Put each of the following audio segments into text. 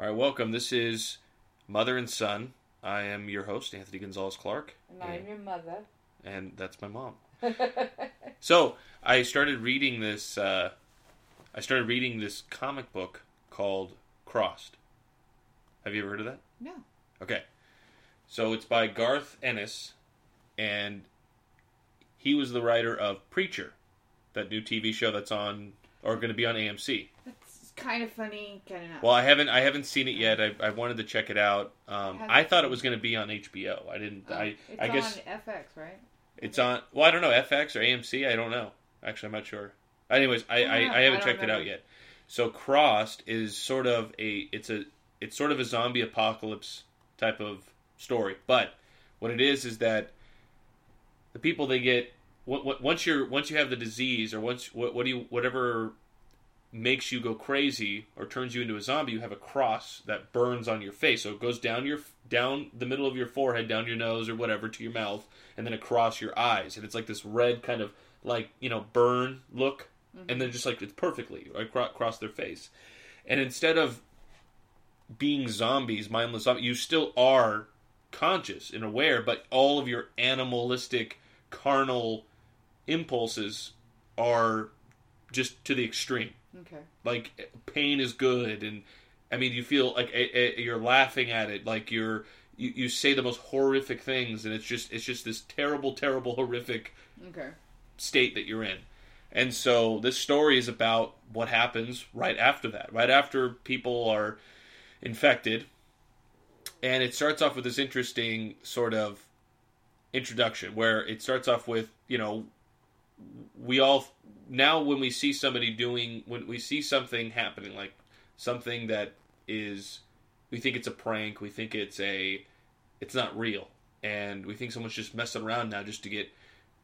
All right, welcome. This is Mother and Son. I am your host, Anthony Gonzalez Clark, And I'm your mother. and that's my mom. So I started reading this. Uh, I started reading this comic book called Crossed. Have you ever heard of that? no. Okay. So it's by Garth Ennis, and he was the writer of Preacher, that new TV show that's on or going to be on AMC. Kind of funny, kind of not. Well, I haven't I haven't seen it yet. I, I wanted to check it out. Um, I thought it was going to be on HBO. I didn't. Oh, I it's I guess on FX, right? it's on. Well, I don't know FX or AMC. I don't know. Actually, I'm not sure. Anyways, I, I I. I haven't checked it out yet. So Crossed is sort of a it's a it's sort of a zombie apocalypse type of story. But what it is is that the people they get what, what, once you're once you have the disease or once what, what do you whatever makes you go crazy or turns you into a zombie, you have a cross that burns on your face. So it goes down your down the middle of your forehead, down your nose or whatever to your mouth, and then across your eyes, and it's like this red kind of like you know burn look, mm-hmm. and then just like it's perfectly acro- across their face. And instead of being zombies, mindless zombies, you still are conscious and aware, but all of your animalistic, carnal impulses are just to the extreme Okay. like pain is good and i mean you feel like eh, eh, you're laughing at it like you're you, you say the most horrific things and it's just it's just this terrible terrible horrific Okay. state that you're in and so this story is about what happens right after that right after people are infected and it starts off with this interesting sort of introduction where it starts off with you know we all now when we see somebody doing when we see something happening like something that is we think it's a prank we think it's a it's not real. And we think someone's just messing around now just to get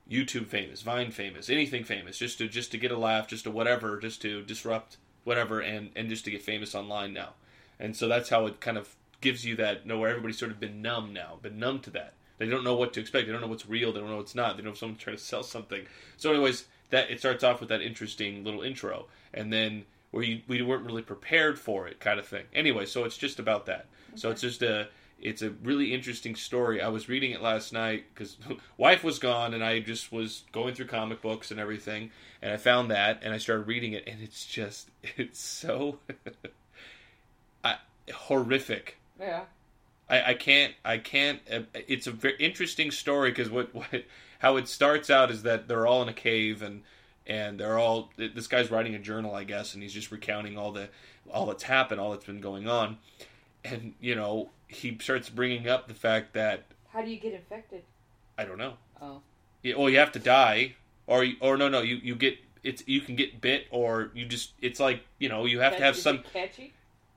youtube famous vine famous anything famous just to just to get a laugh just to whatever just to disrupt whatever and and just to get famous online now. And so that's how it kind of gives you that know where everybody's sort of been numb now been numb to that they don't know what to expect. They don't know what's real. They don't know what's not. They don't know if someone's trying to sell something. So anyways that it starts off with that interesting little intro. And then where you, we weren't really prepared for it kind of thing. Anyway so it's just about that. So it's just a it's a really interesting story. I was reading it last night because wife was gone and i just was going through comic books and everything. And i found that and i started reading it and it's just it's so I, horrific. Yeah. I, I can't I can't uh, it's a very interesting story because what, what how it starts out is that they're all in a cave and and they're all this guy's writing a journal I guess and he's just recounting all the all that's happened all that's been going on and you know he starts bringing up the fact that How do you get infected? I don't know Oh. yeah, well you have to die or you- or no no you you get it's you can get bit or you just it's like you know you have to have is some It catchy?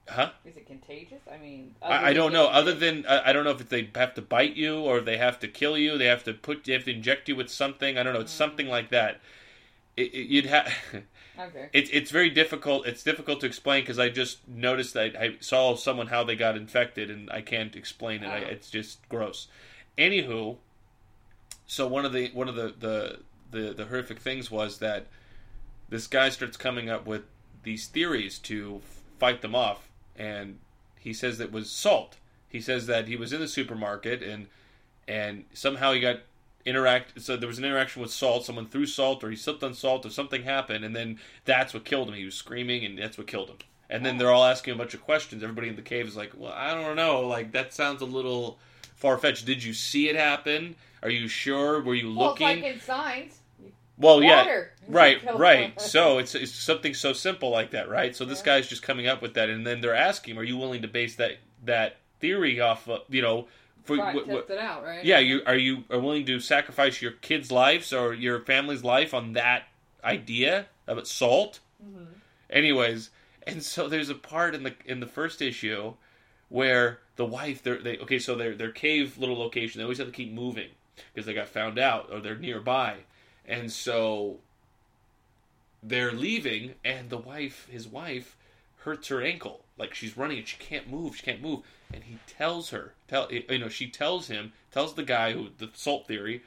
Huh Is it contagious? I mean, I, I don't know. Other than I, I don't know if they have to bite you or they have to kill you. They have to put they have to inject you with something. I don't know. It's hmm. something like that. It, it, you'd have. Okay. It's it's very difficult. It's difficult to explain because I just noticed that I saw someone how they got infected and I can't explain it. I, Oh. it's just gross. Anywho, so one of the one of the, the the the horrific things was that this guy starts coming up with these theories to fight them off, and he says that was salt. He says that he was in the supermarket and and somehow he got interact. So there was an interaction with salt. Someone threw salt, or he slipped on salt, or something happened, and then that's what killed him. He was screaming, and that's what killed him. And then they're all asking a bunch of questions. Everybody in the cave is like, "Well, I don't know. Like that sounds a little far fetched. Did you see it happen? Are you sure? Were you Well, it's looking? like in signs. Well, yeah, right, right. So it's it's something so simple like that, right? So this Yeah. guy's just coming up with that, and then they're asking, "Are you willing to base that that theory off of you know for and wh- test it out, right? yeah, you are you are willing to sacrifice your kids' lives or your family's life on that idea of salt? Mhm. Anyways, and so there's a part in the in the first issue where the wife they're they okay so their their cave little location they always have to keep moving because they got found out or they're nearby, and so they're leaving and the wife his wife hurts her ankle like she's running and she can't move she can't move and he tells her tell eh, you know she tells him tells the guy who the salt theory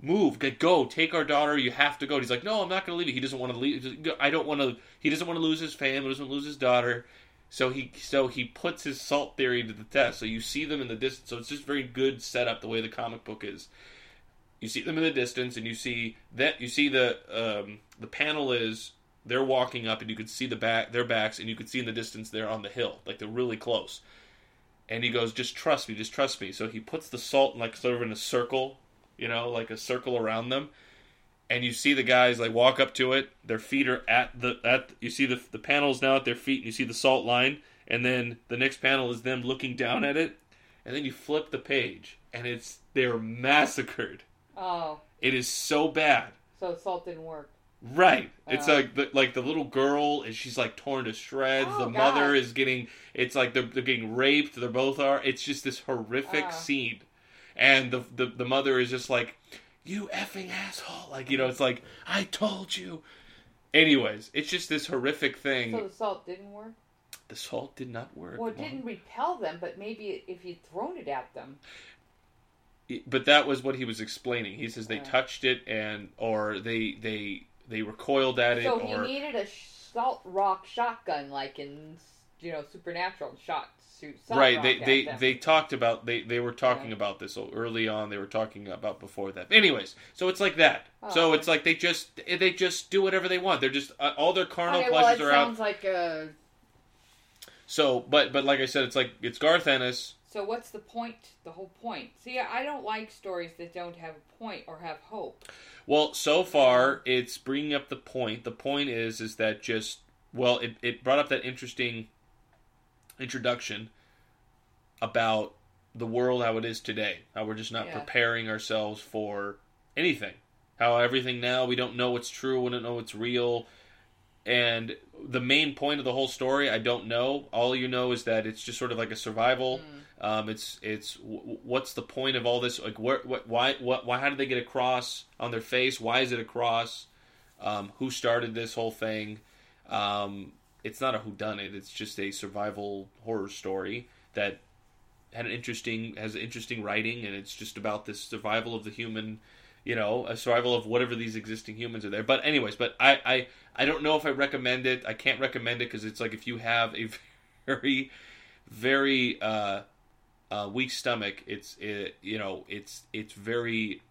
move go- take our daughter you have to go and he's like no i'm not going to leave he doesn't want to leave i don't want to he doesn't want to lose his family doesn't lose his daughter So he so he puts his salt theory to the test. So you see them in the distance. So it's just very good setup the way the comic book is. You see them in the distance, and you see that you see the um, the panel is they're walking up, and you could see the back their backs, and you could see in the distance they're on the hill, like they're really close. And he goes, "Just trust me, just trust me." So he puts the salt like sort of in a circle, you know, like a circle around them, and you see the guys like walk up to it. Their feet are at the at you see the the panels now at their feet, and you see the salt line, and then the next panel is them looking down at it, and then you flip the page, and it's they're massacred. Oh, It is so bad. so salt didn't work. Right. It's Uh. like the, like the little girl and she's like torn to shreds. Oh, the mother God. is getting it's like they're, they're getting raped. They're both are. It's just this horrific Uh. scene. And the, the the mother is just like, "You effing asshole!" Like you know, it's like I told you. Anyways, it's just this horrific thing. So the salt didn't work. the salt did not work. Well, it didn't repel them, but maybe if you'd thrown it at them. But that was what he was explaining. He says they Yeah. touched it and or they they they recoiled at it So he or needed a salt rock shotgun, like in you know Supernatural, shot salt right they they, them. they talked about they they were talking Yeah. about this early on they were talking about before that anyways so it's like that Oh, so okay. it's like they just they just do whatever they want they're just uh, all their carnal okay, well, pleasures are out sounds like a. so but but like i said it's like it's garth ennis So what's the point? The whole point. See, I don't like stories that don't have a point or have hope. well so far it's bringing up the point the point is is that just well it, it brought up that interesting introduction about the world how it is today how we're just not Yeah. preparing ourselves for anything how everything now we don't know what's true we don't know what's real and the main point of the whole story i don't know. All you know is that it's just sort of like a survival. Um, it's it's w- what's the point of all this? Like where what why what why how did they get a cross on their face? Why is it a cross um, who started this whole thing? Um, it's not a whodunit. It's just a survival horror story that had an interesting has interesting writing and it's just about this survival of the human you know a survival of whatever these existing humans are there but anyways but i i, I don't know if i recommend it i can't recommend it because it's like if you have a very very uh uh, weak stomach. It's it, you know it's it's very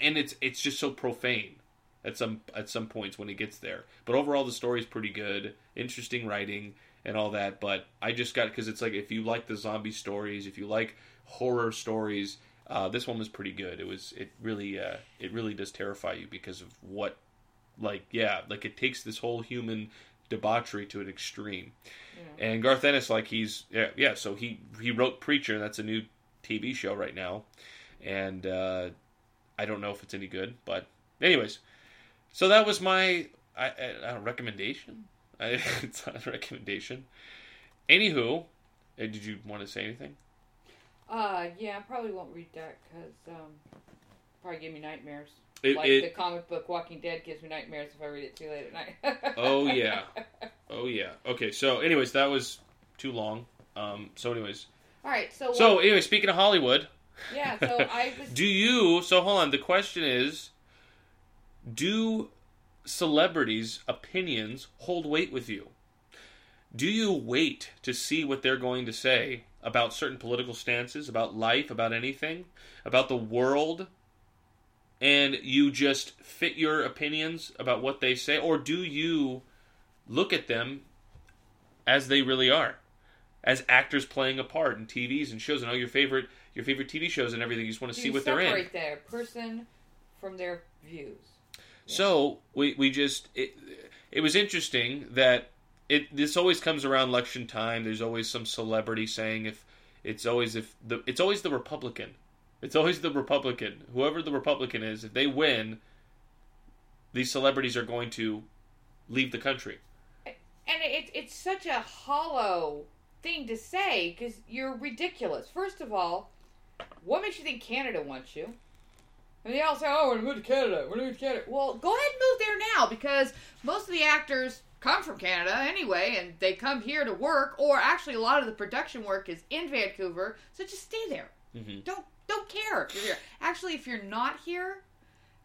and it's it's just so profane at some at some points when it gets there. But overall, the story's pretty good, interesting writing and all that. But I just got because it's like if you like the zombie stories, if you like horror stories, uh, this one was pretty good. It was it really uh, it really does terrify you because of what like yeah like it takes this whole human debauchery to an extreme. And Garth Ennis, like he's yeah, yeah. So he he wrote Preacher. and That's a new TV show right now, and uh, I don't know if it's any good, but anyways. So that was my I, I, I recommendation. I, it's not a recommendation. Anywho, uh, did you want to say anything? Uh, yeah, I probably won't read that because um, probably give me nightmares. It- like it- the comic book Walking Dead gives me nightmares if I read it too late at night. Oh yeah, oh yeah. Okay, so anyways, that was too long. Um, so anyways, All right, so so what- anyway, speaking of Hollywood, yeah, so I was do you? So hold on. The question is, do celebrities' opinions hold weight with you? Do you wait to see what they're going to say about certain political stances, about life, about anything, about the world, and you just fit your opinions about what they say, or do you look at them as they really are? As actors playing a part in TVs and shows, and all your favorite your favorite TV shows and everything. You just want to do see what they're in. separate their person from their views. So we we just it, it was interesting that it this always comes around election time. There's always some celebrity saying if it's always if the it's always the Republican. It's always the Republican. Whoever the Republican is, if they win, these celebrities are going to leave the country. And it, it's such a hollow thing to say because you're ridiculous. First of all, what makes you think Canada wants you? And they all say, "Oh, we're gonna move to Canada. We're gonna move to Canada." Well, go ahead and move there now because most of the actors come from Canada anyway, and they come here to work. Or actually, a lot of the production work is in Vancouver, so just stay there. Mhm. Don't don't care if you're here. Actually, if you're not here,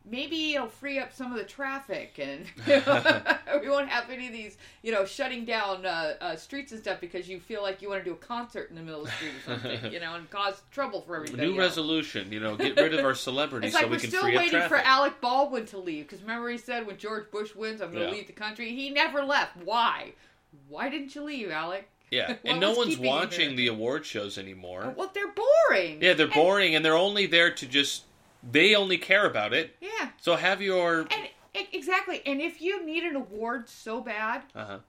maybe it'll free up some of the traffic, and we won't have any of these, you know, shutting down uh, uh, streets and stuff because you feel like you want to do a concert in the middle of the street or something, you know, and cause trouble for everybody. New else. resolution, you know, get rid of our celebrities It's like so we we're can still waiting for Alec Baldwin to leave because remember he said when George Bush wins, I'm going to Yeah. leave the country. He never left. Why? Why didn't you leave, Alec? yeah, What and no one's watching the award shows anymore. Well, they're boring. Yeah, they're And- boring, and they're only there to just. They only care about it. yeah, So have your. and exactly. And if you need an award so bad, Uh-huh.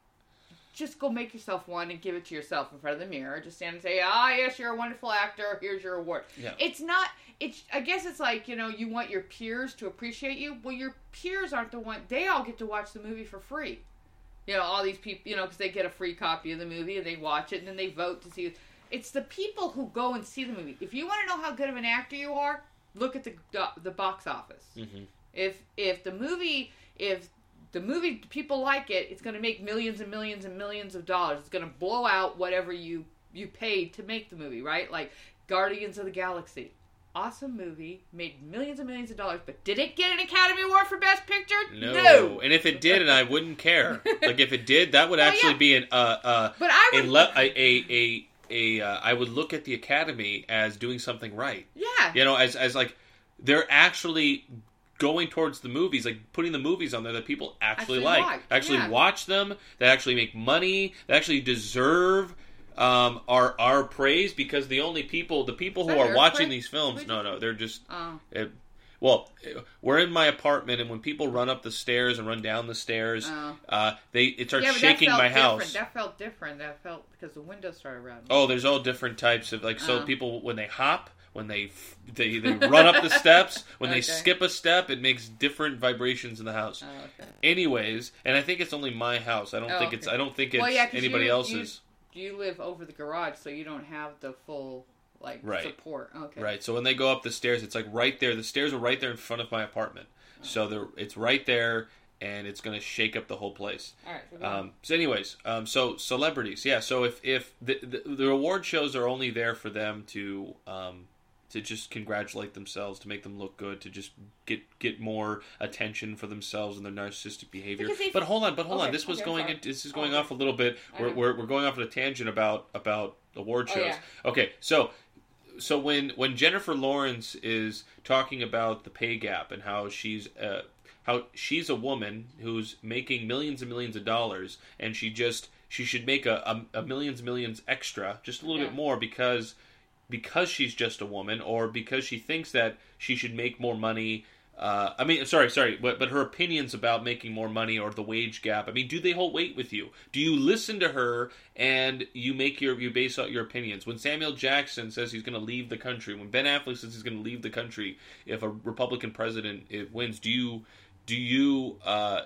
just go make yourself one and give it to yourself in front of the mirror. Just stand and say, "Ah, yes, you're a wonderful actor. Here's your award." Yeah. It's not. It's. I guess it's like you know, you want your peers to appreciate you. Well, your peers aren't the one. They all get to watch the movie for free. You know, all these people. You know, because they get a free copy of the movie and they watch it and then they vote to see. It. It's the people who go and see the movie. If you want to know how good of an actor you are, look at the the box office. hmm If if the movie if the movie people like it, it's going to make millions and millions and millions of dollars. It's going to blow out whatever you you paid to make the movie, right? Like Guardians of the Galaxy. Awesome movie, made millions and millions of dollars, but did it get an Academy Award for Best Picture? No. and if it did, and I wouldn't care. like if it did, that would Well, actually yeah. be an uh uh But I a would le- a a a, a uh, I would look at the Academy as doing something right. Yeah. You know, as as like they're actually going towards the movies, like putting the movies on there that people actually, Actually like, like, actually yeah. watch them, that actually make money, that actually deserve um, our our praise because the only people, the people who are watching these films, no, no, they're just Oh. it, well, we're in my apartment, and when people run up the stairs and run down the stairs, Oh. uh, they it starts yeah, shaking my different. house. That felt different. That felt because the windows started running. Oh, there's all different types of like so Oh. people when they hop, when they they they run up the steps, when they skip a step, it makes different vibrations in the house. Oh, okay. Anyways, and I think it's only my house. I don't Oh, think it's. I don't think it's Well, yeah, anybody you- else's. You live over the garage, so you don't have the full like Right. support. Okay. Right. So when they go up the stairs, it's like right there. The stairs are right there in front of my apartment. So they're it's right there, and it's going to shake up the whole place. All right. so. Um, so, anyways, um, so celebrities, yeah. So if if the, the the award shows are only there for them to um, to just congratulate themselves, to make them look good, to just get get more attention for themselves and their narcissistic behavior. But hold on, but hold on. This was okay, going. In, this is going Oh, off a little bit. We're, Okay. we're we're going off on a tangent about about award Oh, shows. yeah. Okay, so so when when Jennifer Lawrence is talking about the pay gap and how she's uh, how she's a woman who's making millions and millions of dollars and she just she should make a, a, a millions millions extra just a little Yeah. bit more because because she's just a woman or because she thinks that she should make more money uh, I mean, sorry, sorry, but but her opinions about making more money or the wage gap. I mean, do they hold weight with you? Do you listen to her and you make your you base out your opinions? When Samuel Jackson says he's going to leave the country, when Ben Affleck says he's going to leave the country if a Republican president it wins, do you do you uh,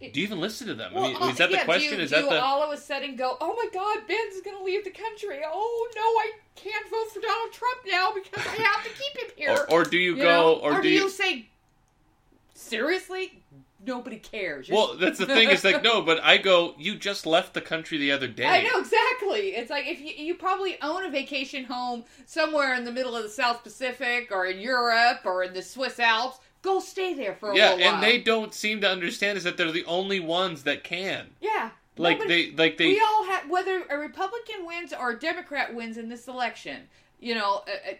do you even listen to them? I mean, uh, is that the yeah, question? Do you, is do that you the all of a sudden go, oh my God, Ben's going to leave the country. Oh no, I can't vote for Donald Trump now because I have to keep him here. or, or do you, You go know? or, do you say, seriously? Nobody cares. You're- Well, that's the thing. It's like no, but I go. You just left the country the other day. I know exactly. It's like if you, you probably own a vacation home somewhere in the middle of the South Pacific or in Europe or in the Swiss Alps. Go stay there for a Yeah, while. and they don't seem to understand is that they're the only ones that can. yeah, Like Nobody- they, like they. we all have whether a Republican wins or a Democrat wins in this election. You know, uh, uh,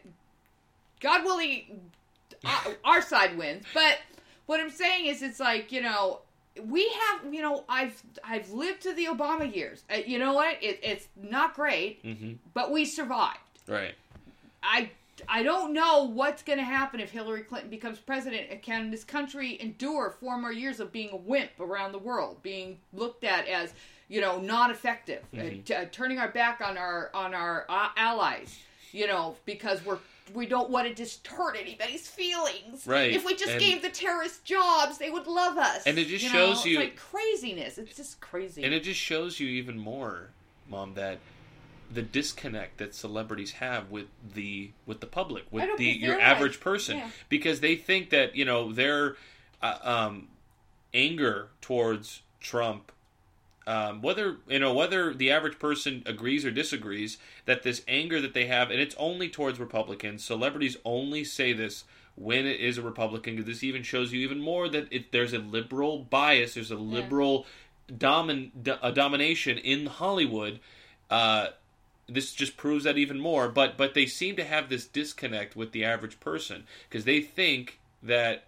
God willing, uh, our side wins. But what I'm saying is, it's like you know, we have you know, I've I've lived to the Obama years. Uh, you know what? It, it's not great, hmm but we survived. Right. I I don't know what's going to happen if Hillary Clinton becomes president. Can this country endure four more years of being a wimp around the world, being looked at as you know not effective, uh, Mhm. t- uh, turning our back on our on our uh, allies, you know, because we're we don't want to just hurt anybody's feelings. Right, If we just and- gave the terrorists jobs, they would love us. And it just you shows know? It's you- like craziness. It's just crazy. And it just shows you even more, mom, that the disconnect that celebrities have with the with the public, with the your average person, yeah. because they think that you know their uh, um, anger towards Trump. Um, whether you know whether the average person agrees or disagrees that this anger that they have and it's only towards republicans celebrities only say this when it is a Republican. Because this even shows you even more that it, there's a liberal bias, there's a liberal domin, a domination in Hollywood. Uh, this just proves that even more. But but they seem to have this disconnect with the average person because they think that.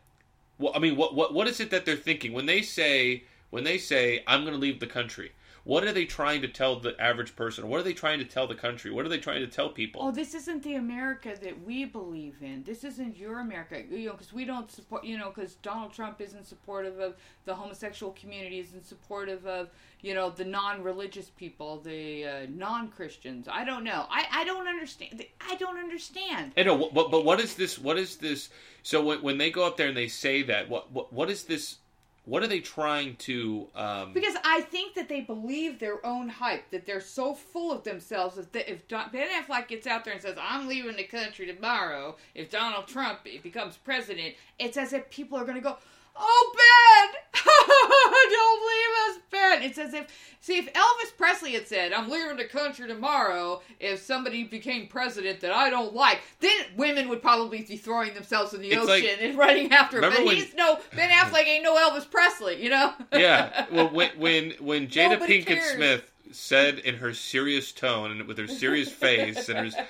Well, I mean, what what what is it that they're thinking when they say when they say I'm going to leave the country? What are they trying to tell the average person? What are they trying to tell the country? What are they trying to tell people? Oh, this isn't the America that we believe in. This isn't your America, you know, because we don't support, you know, because Donald Trump isn't supportive of the homosexual community, isn't supportive of, you know, the non-religious people, the uh, non-Christians. I don't know. I, I don't understand. I don't understand. I know, but but what is this? What is this? So when, when they go up there and they say that, what what what is this? What are they trying to? Um, Because I think that they believe their own hype, that they're so full of themselves that if Ben Affleck gets out there and says, "I'm leaving the country tomorrow," if Donald Trump becomes president, it's as if people are going to go, "Oh, Ben, don't leave us, Ben." It's as if, see, if Elvis Presley had said, "I'm leaving the country tomorrow," if somebody became president that I don't like, then women would probably be throwing themselves in the It's ocean like- and running after him. But when- he's no Ben Affleck ain't no Elvis Presley, you know? yeah. Well, when when when Jada Nobody Pinkett cares. Smith said in her serious tone and with her serious face and her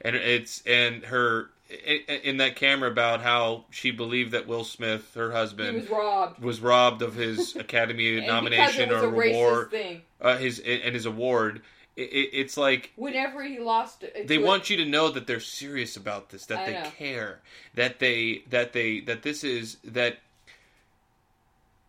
and it's and her in, that camera about how she believed that Will Smith, her He husband, was robbed. was robbed of his Academy nomination or a reward, thing. uh, his and his award. It, it, it's like Whenever he lost it, they want you to know that they're serious about this, that I they know. care, that they that they that this is that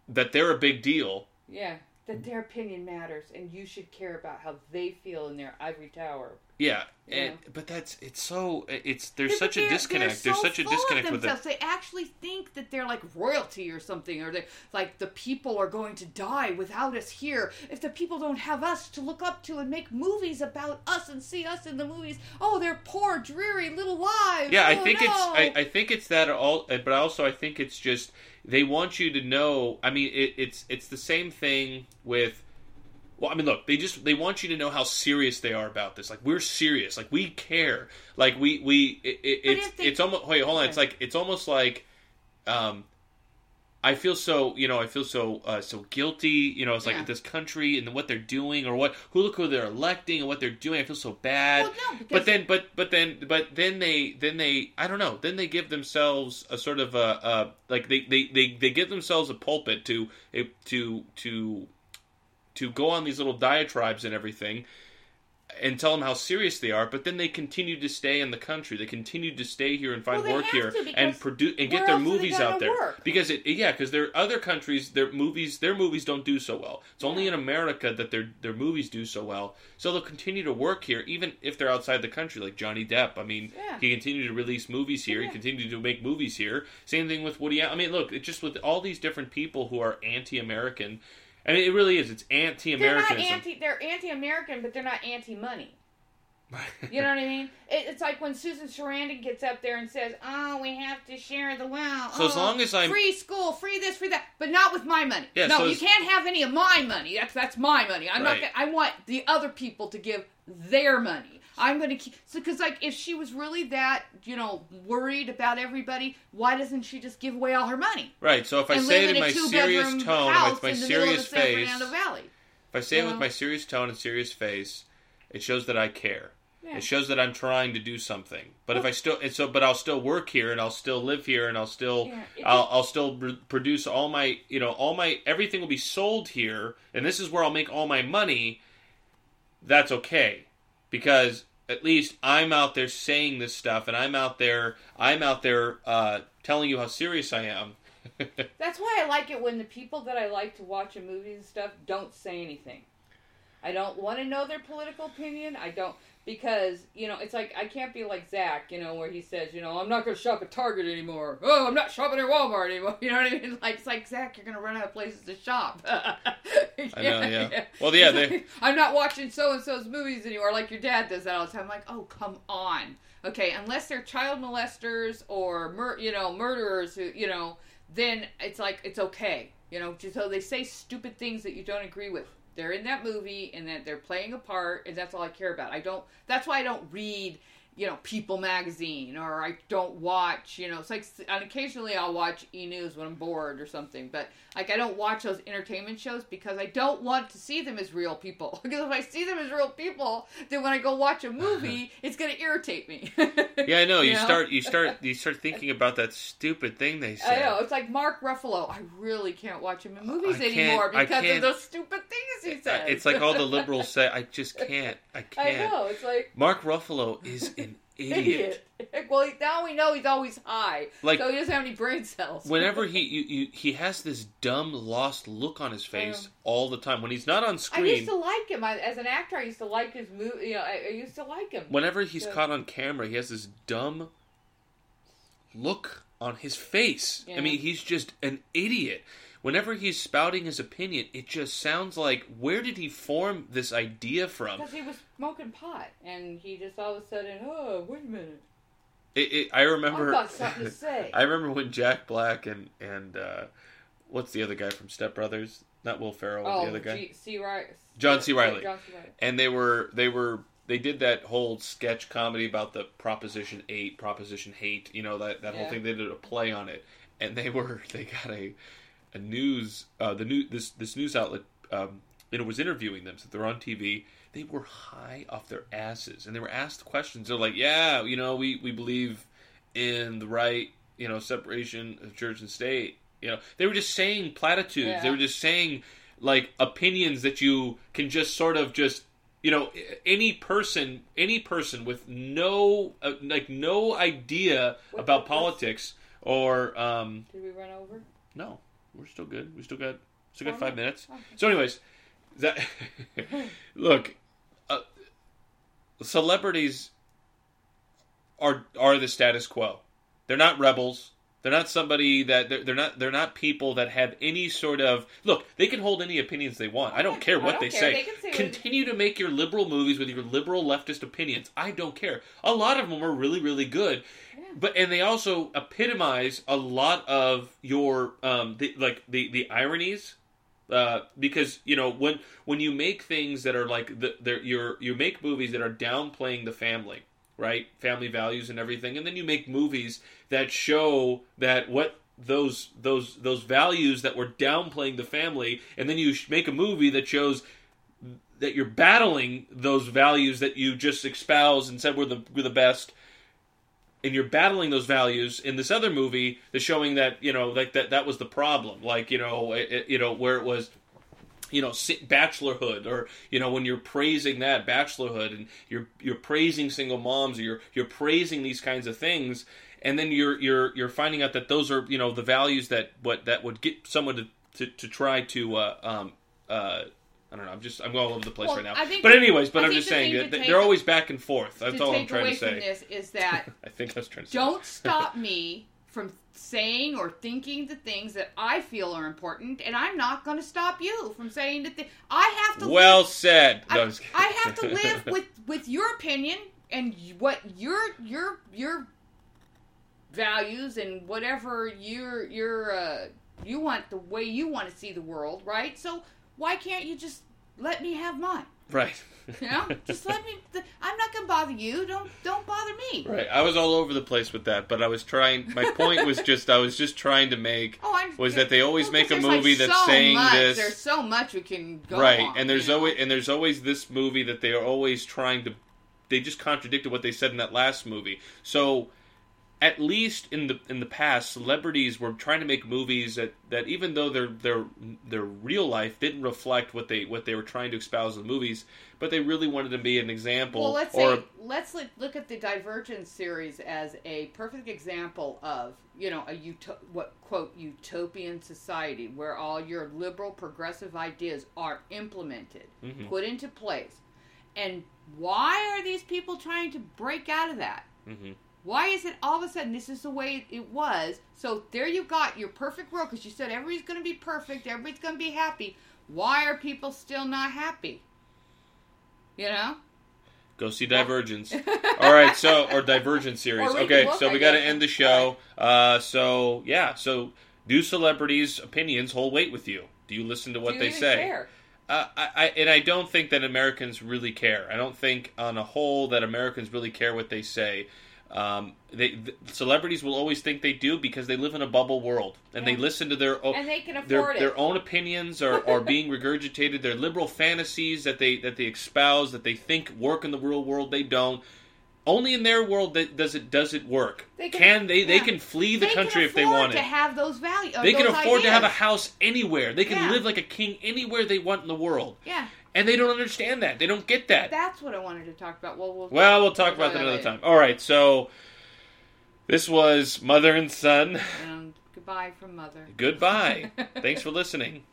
that they're a big deal. yeah that their opinion matters, and you should care about how they feel in their ivory tower. Yeah, and but that's it's so it's there's such a disconnect. they're There's so such a disconnect with it. themselves. They actually think that they're like royalty or something, or they like the people are going to die without us here. If the people don't have us to look up to and make movies about us and see us in the movies, oh, they're poor, dreary little lives. Yeah, I Oh, think no. it's I, I think it's that all, but also I think it's just they want you to know. I mean, it, it's it's the same thing with. Well, I mean, look, they just they want you to know how serious they are about this. Like we're serious. Like we care. Like we we it, it, it's they- it's almost wait hold on. It's like it's almost like, um, I feel so you know I feel so uh, so guilty. You know, it's like Yeah. this country and what they're doing or what who look who they're electing and what they're doing. I feel so bad Well, no, because but then but but then but then they then they i don't know then they give themselves a sort of a, a like they, they they they give themselves a pulpit to to to to go on these little diatribes and everything and tell them how serious they are but then they continue to stay in the country they continue to stay here and find Well, work here and produce and get their else are they movies out there work? because it yeah because there are other countries their movies their movies don't do so well it's only in america that their their movies do so well so they'll continue to work here even if they're outside the country like johnny depp i mean Yeah. he continued to release movies here Yeah. he continued to make movies here same thing with woody Allen. i mean look it's just with all these different people who are anti-american I mean, it really is. It's they're not anti. They're anti-American, but they're not anti-money. You know what I mean? It, it's like when Susan Sarandon gets up there and says, "Oh, we have to share the wealth. So as Oh, long as I'm- free school, free this, free that, but not with my money. Yeah, no, so you as- can't have any of my money. That's that's my money. I'm Right. not. Gonna, I want the other people to give their money. I'm going to keep so because like if she was really that you know worried about everybody, why doesn't she just give away all her money right. So if I say it in my serious tone, with my in the middle of serious face, if I say it with my serious tone and serious face, it shows that I care. Yeah. It shows that I'm trying to do something. But if I still, and so, but I'll still work here, and I'll still live here, and I'll still, Yeah, I'll, I'll still pr- produce all my, you know, all my everything will be sold here, and this is where I'll make all my money. That's okay, because at least I'm out there saying this stuff, and I'm out there, I'm out there uh, telling you how serious I am. That's why I like it when the people that I like to watch in movies and stuff don't say anything. I don't want to know their political opinion. I don't because you know it's like I can't be like Zach, you know, where he says, you know, I'm not going to shop at Target anymore. Oh, I'm not shopping at Walmart anymore. You know what I mean? Like it's like Zach, you're going to run out of places to shop. I know, yeah. Well, yeah, they- like, I'm not watching so and so's movies anymore. Like your dad does that all the time. I'm like, oh, come on. Okay, unless they're child molesters or mur- you know murderers who you know, then it's like it's okay. You know, just so they say stupid things that you don't agree with. They're in that movie and that they're playing a part, and that's all I care about. I don't. That's why I don't read. You know, People magazine, or I don't watch, you know, it's like, and occasionally I'll watch E News when I'm bored or something, but like I don't watch those entertainment shows because I don't want to see them as real people. because if I see them as real people, then when I go watch a movie, it's going to irritate me. Yeah, I know. You, You know? start you start you start thinking about that stupid thing they said. I know. It's like Mark Ruffalo. I really can't watch him in movies anymore because of those stupid things he says. It's like all the liberals say. I just can't. I can't. I know. It's like Mark Ruffalo is idiot. idiot. well, now we know he's always high, Like- so he doesn't have any brain cells. Whenever he you, you, he has this dumb lost look on his face Um, all the time when he's not on screen. I used to like him I, as an actor. I used to like his movie. You know, I, I used to like him. Whenever he's Yeah. caught on camera, he has this dumb look on his face. I mean, he's just an idiot. Whenever he's spouting his opinion, it just sounds like where did he form this idea from? Because he was smoking pot, and he just all of a sudden, oh, wait a minute, It, it, I remember. I've got something to say. I remember when Jack Black and and uh, what's the other guy from Step Brothers? Not Will Ferrell. oh, the other guy. G- C. Reilly. John C. Reilly. John C. Reilly. and they were they were they did that whole sketch comedy about the Proposition Eight, Proposition Hate. You know that that whole thing. They did a play on it, and they were they got a a news uh, the new this this news outlet um, you know was interviewing them. So they're on TV. They were high off their asses, and they were asked questions. They're like, "Yeah, you know, we we believe in the right, you know, separation of church and state." You know, they were just saying platitudes. Yeah. They were just saying like opinions that you can just sort of just you know any person any person with no uh, like no idea What- about politics or um Did we run over? no we're still good. We still got still got five minutes. So anyways that look uh, celebrities are are the status quo. They're not rebels they're not somebody that they're, they're not they're not people that have any sort of look they can hold any opinions they want i don't care what don't they care. say They say continue to make your liberal movies with your liberal leftist opinions i don't care a lot of them are really really good Yeah. but and they also epitomize a lot of your um the, like the the ironies uh, because you know when when you make things that are like the you're you make movies that are downplaying the family right? Family values and everything. And then you make movies that show that what those those those values that were downplaying the family and then you make a movie that shows that you're battling those values that you just espouse and said were the were the best. And you're battling those values in this other movie that's showing that you know like that that was the problem. Like you know it, you know where it was you know bachelorhood or you know when you're praising that bachelorhood and you're you're praising single moms or you're you're praising these kinds of things and then you're you're you're finding out that those are you know the values that what that would get someone to to, to try to uh, um uh I don't know. I'm just I'm going all over the place Well, right now. Think but anyways, but I I'm just saying that they're take- always back and forth. That's all I'm trying to say. this is that I think I was trying to say. don't stop me from saying or thinking the things that I feel are important, and I'm not going to stop you from saying the thing. I have to. Well live, said. I, kidding. I have to live with with your opinion and what your your your values and whatever your your uh, you want the way you want to see the world, right? So why can't you just let me have mine? right. You know, just let me. I'm not gonna bother you. Don't don't bother me. Right. I was all over the place with that, but I was trying. My point was just I was just trying to make Oh, I'm, was that they always well, make a movie like, that's so saying much, this There's so much we can go right, on, and there's you know? always and there's always this movie that they are always trying to. They just contradicted what they said in that last movie. So, at least in the in the past, celebrities were trying to make movies that, that even though their their their real life didn't reflect what they what they were trying to espouse in the movies, but they really wanted to be an example Well, let's or say let's look, at the Divergent series as a perfect example of you know a uto- what quote utopian society where all your liberal progressive ideas are implemented, Mhm. put into place, and why are these people trying to break out of that? hmm Why is it all of a sudden this is the way it was? So there you got your perfect world because you said everybody's going to be perfect, everybody's going to be happy. Why are people still not happy? You know? Go see Divergence. All right, so or Divergent series. Or Okay, look, so we got to end the show. Uh, so yeah, so do celebrities' opinions hold weight with you? Do you listen to what they say? care? Uh, I, I and I don't think that Americans really care. I don't think, on a whole, that Americans really care what they say. Um, they the, celebrities will always think they do because they live in a bubble world and they listen to their own and they can their it. their own opinions are, are being regurgitated. Their liberal fantasies that they that they espouse that they think work in the real world they don't. Only in their world that does it does it work. They can, can- they they can flee the They country if they want to have those values. They can afford to have a house anywhere. They can Yeah. live like a king anywhere they want in the world. Yeah, And they don't understand that. They don't get that. that's what I wanted to talk about. Well, we'll Well, we'll talk about that another time. All right, so this was Mother and Son. Um, goodbye from mother. Goodbye. Thanks for listening.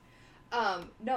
Um, no.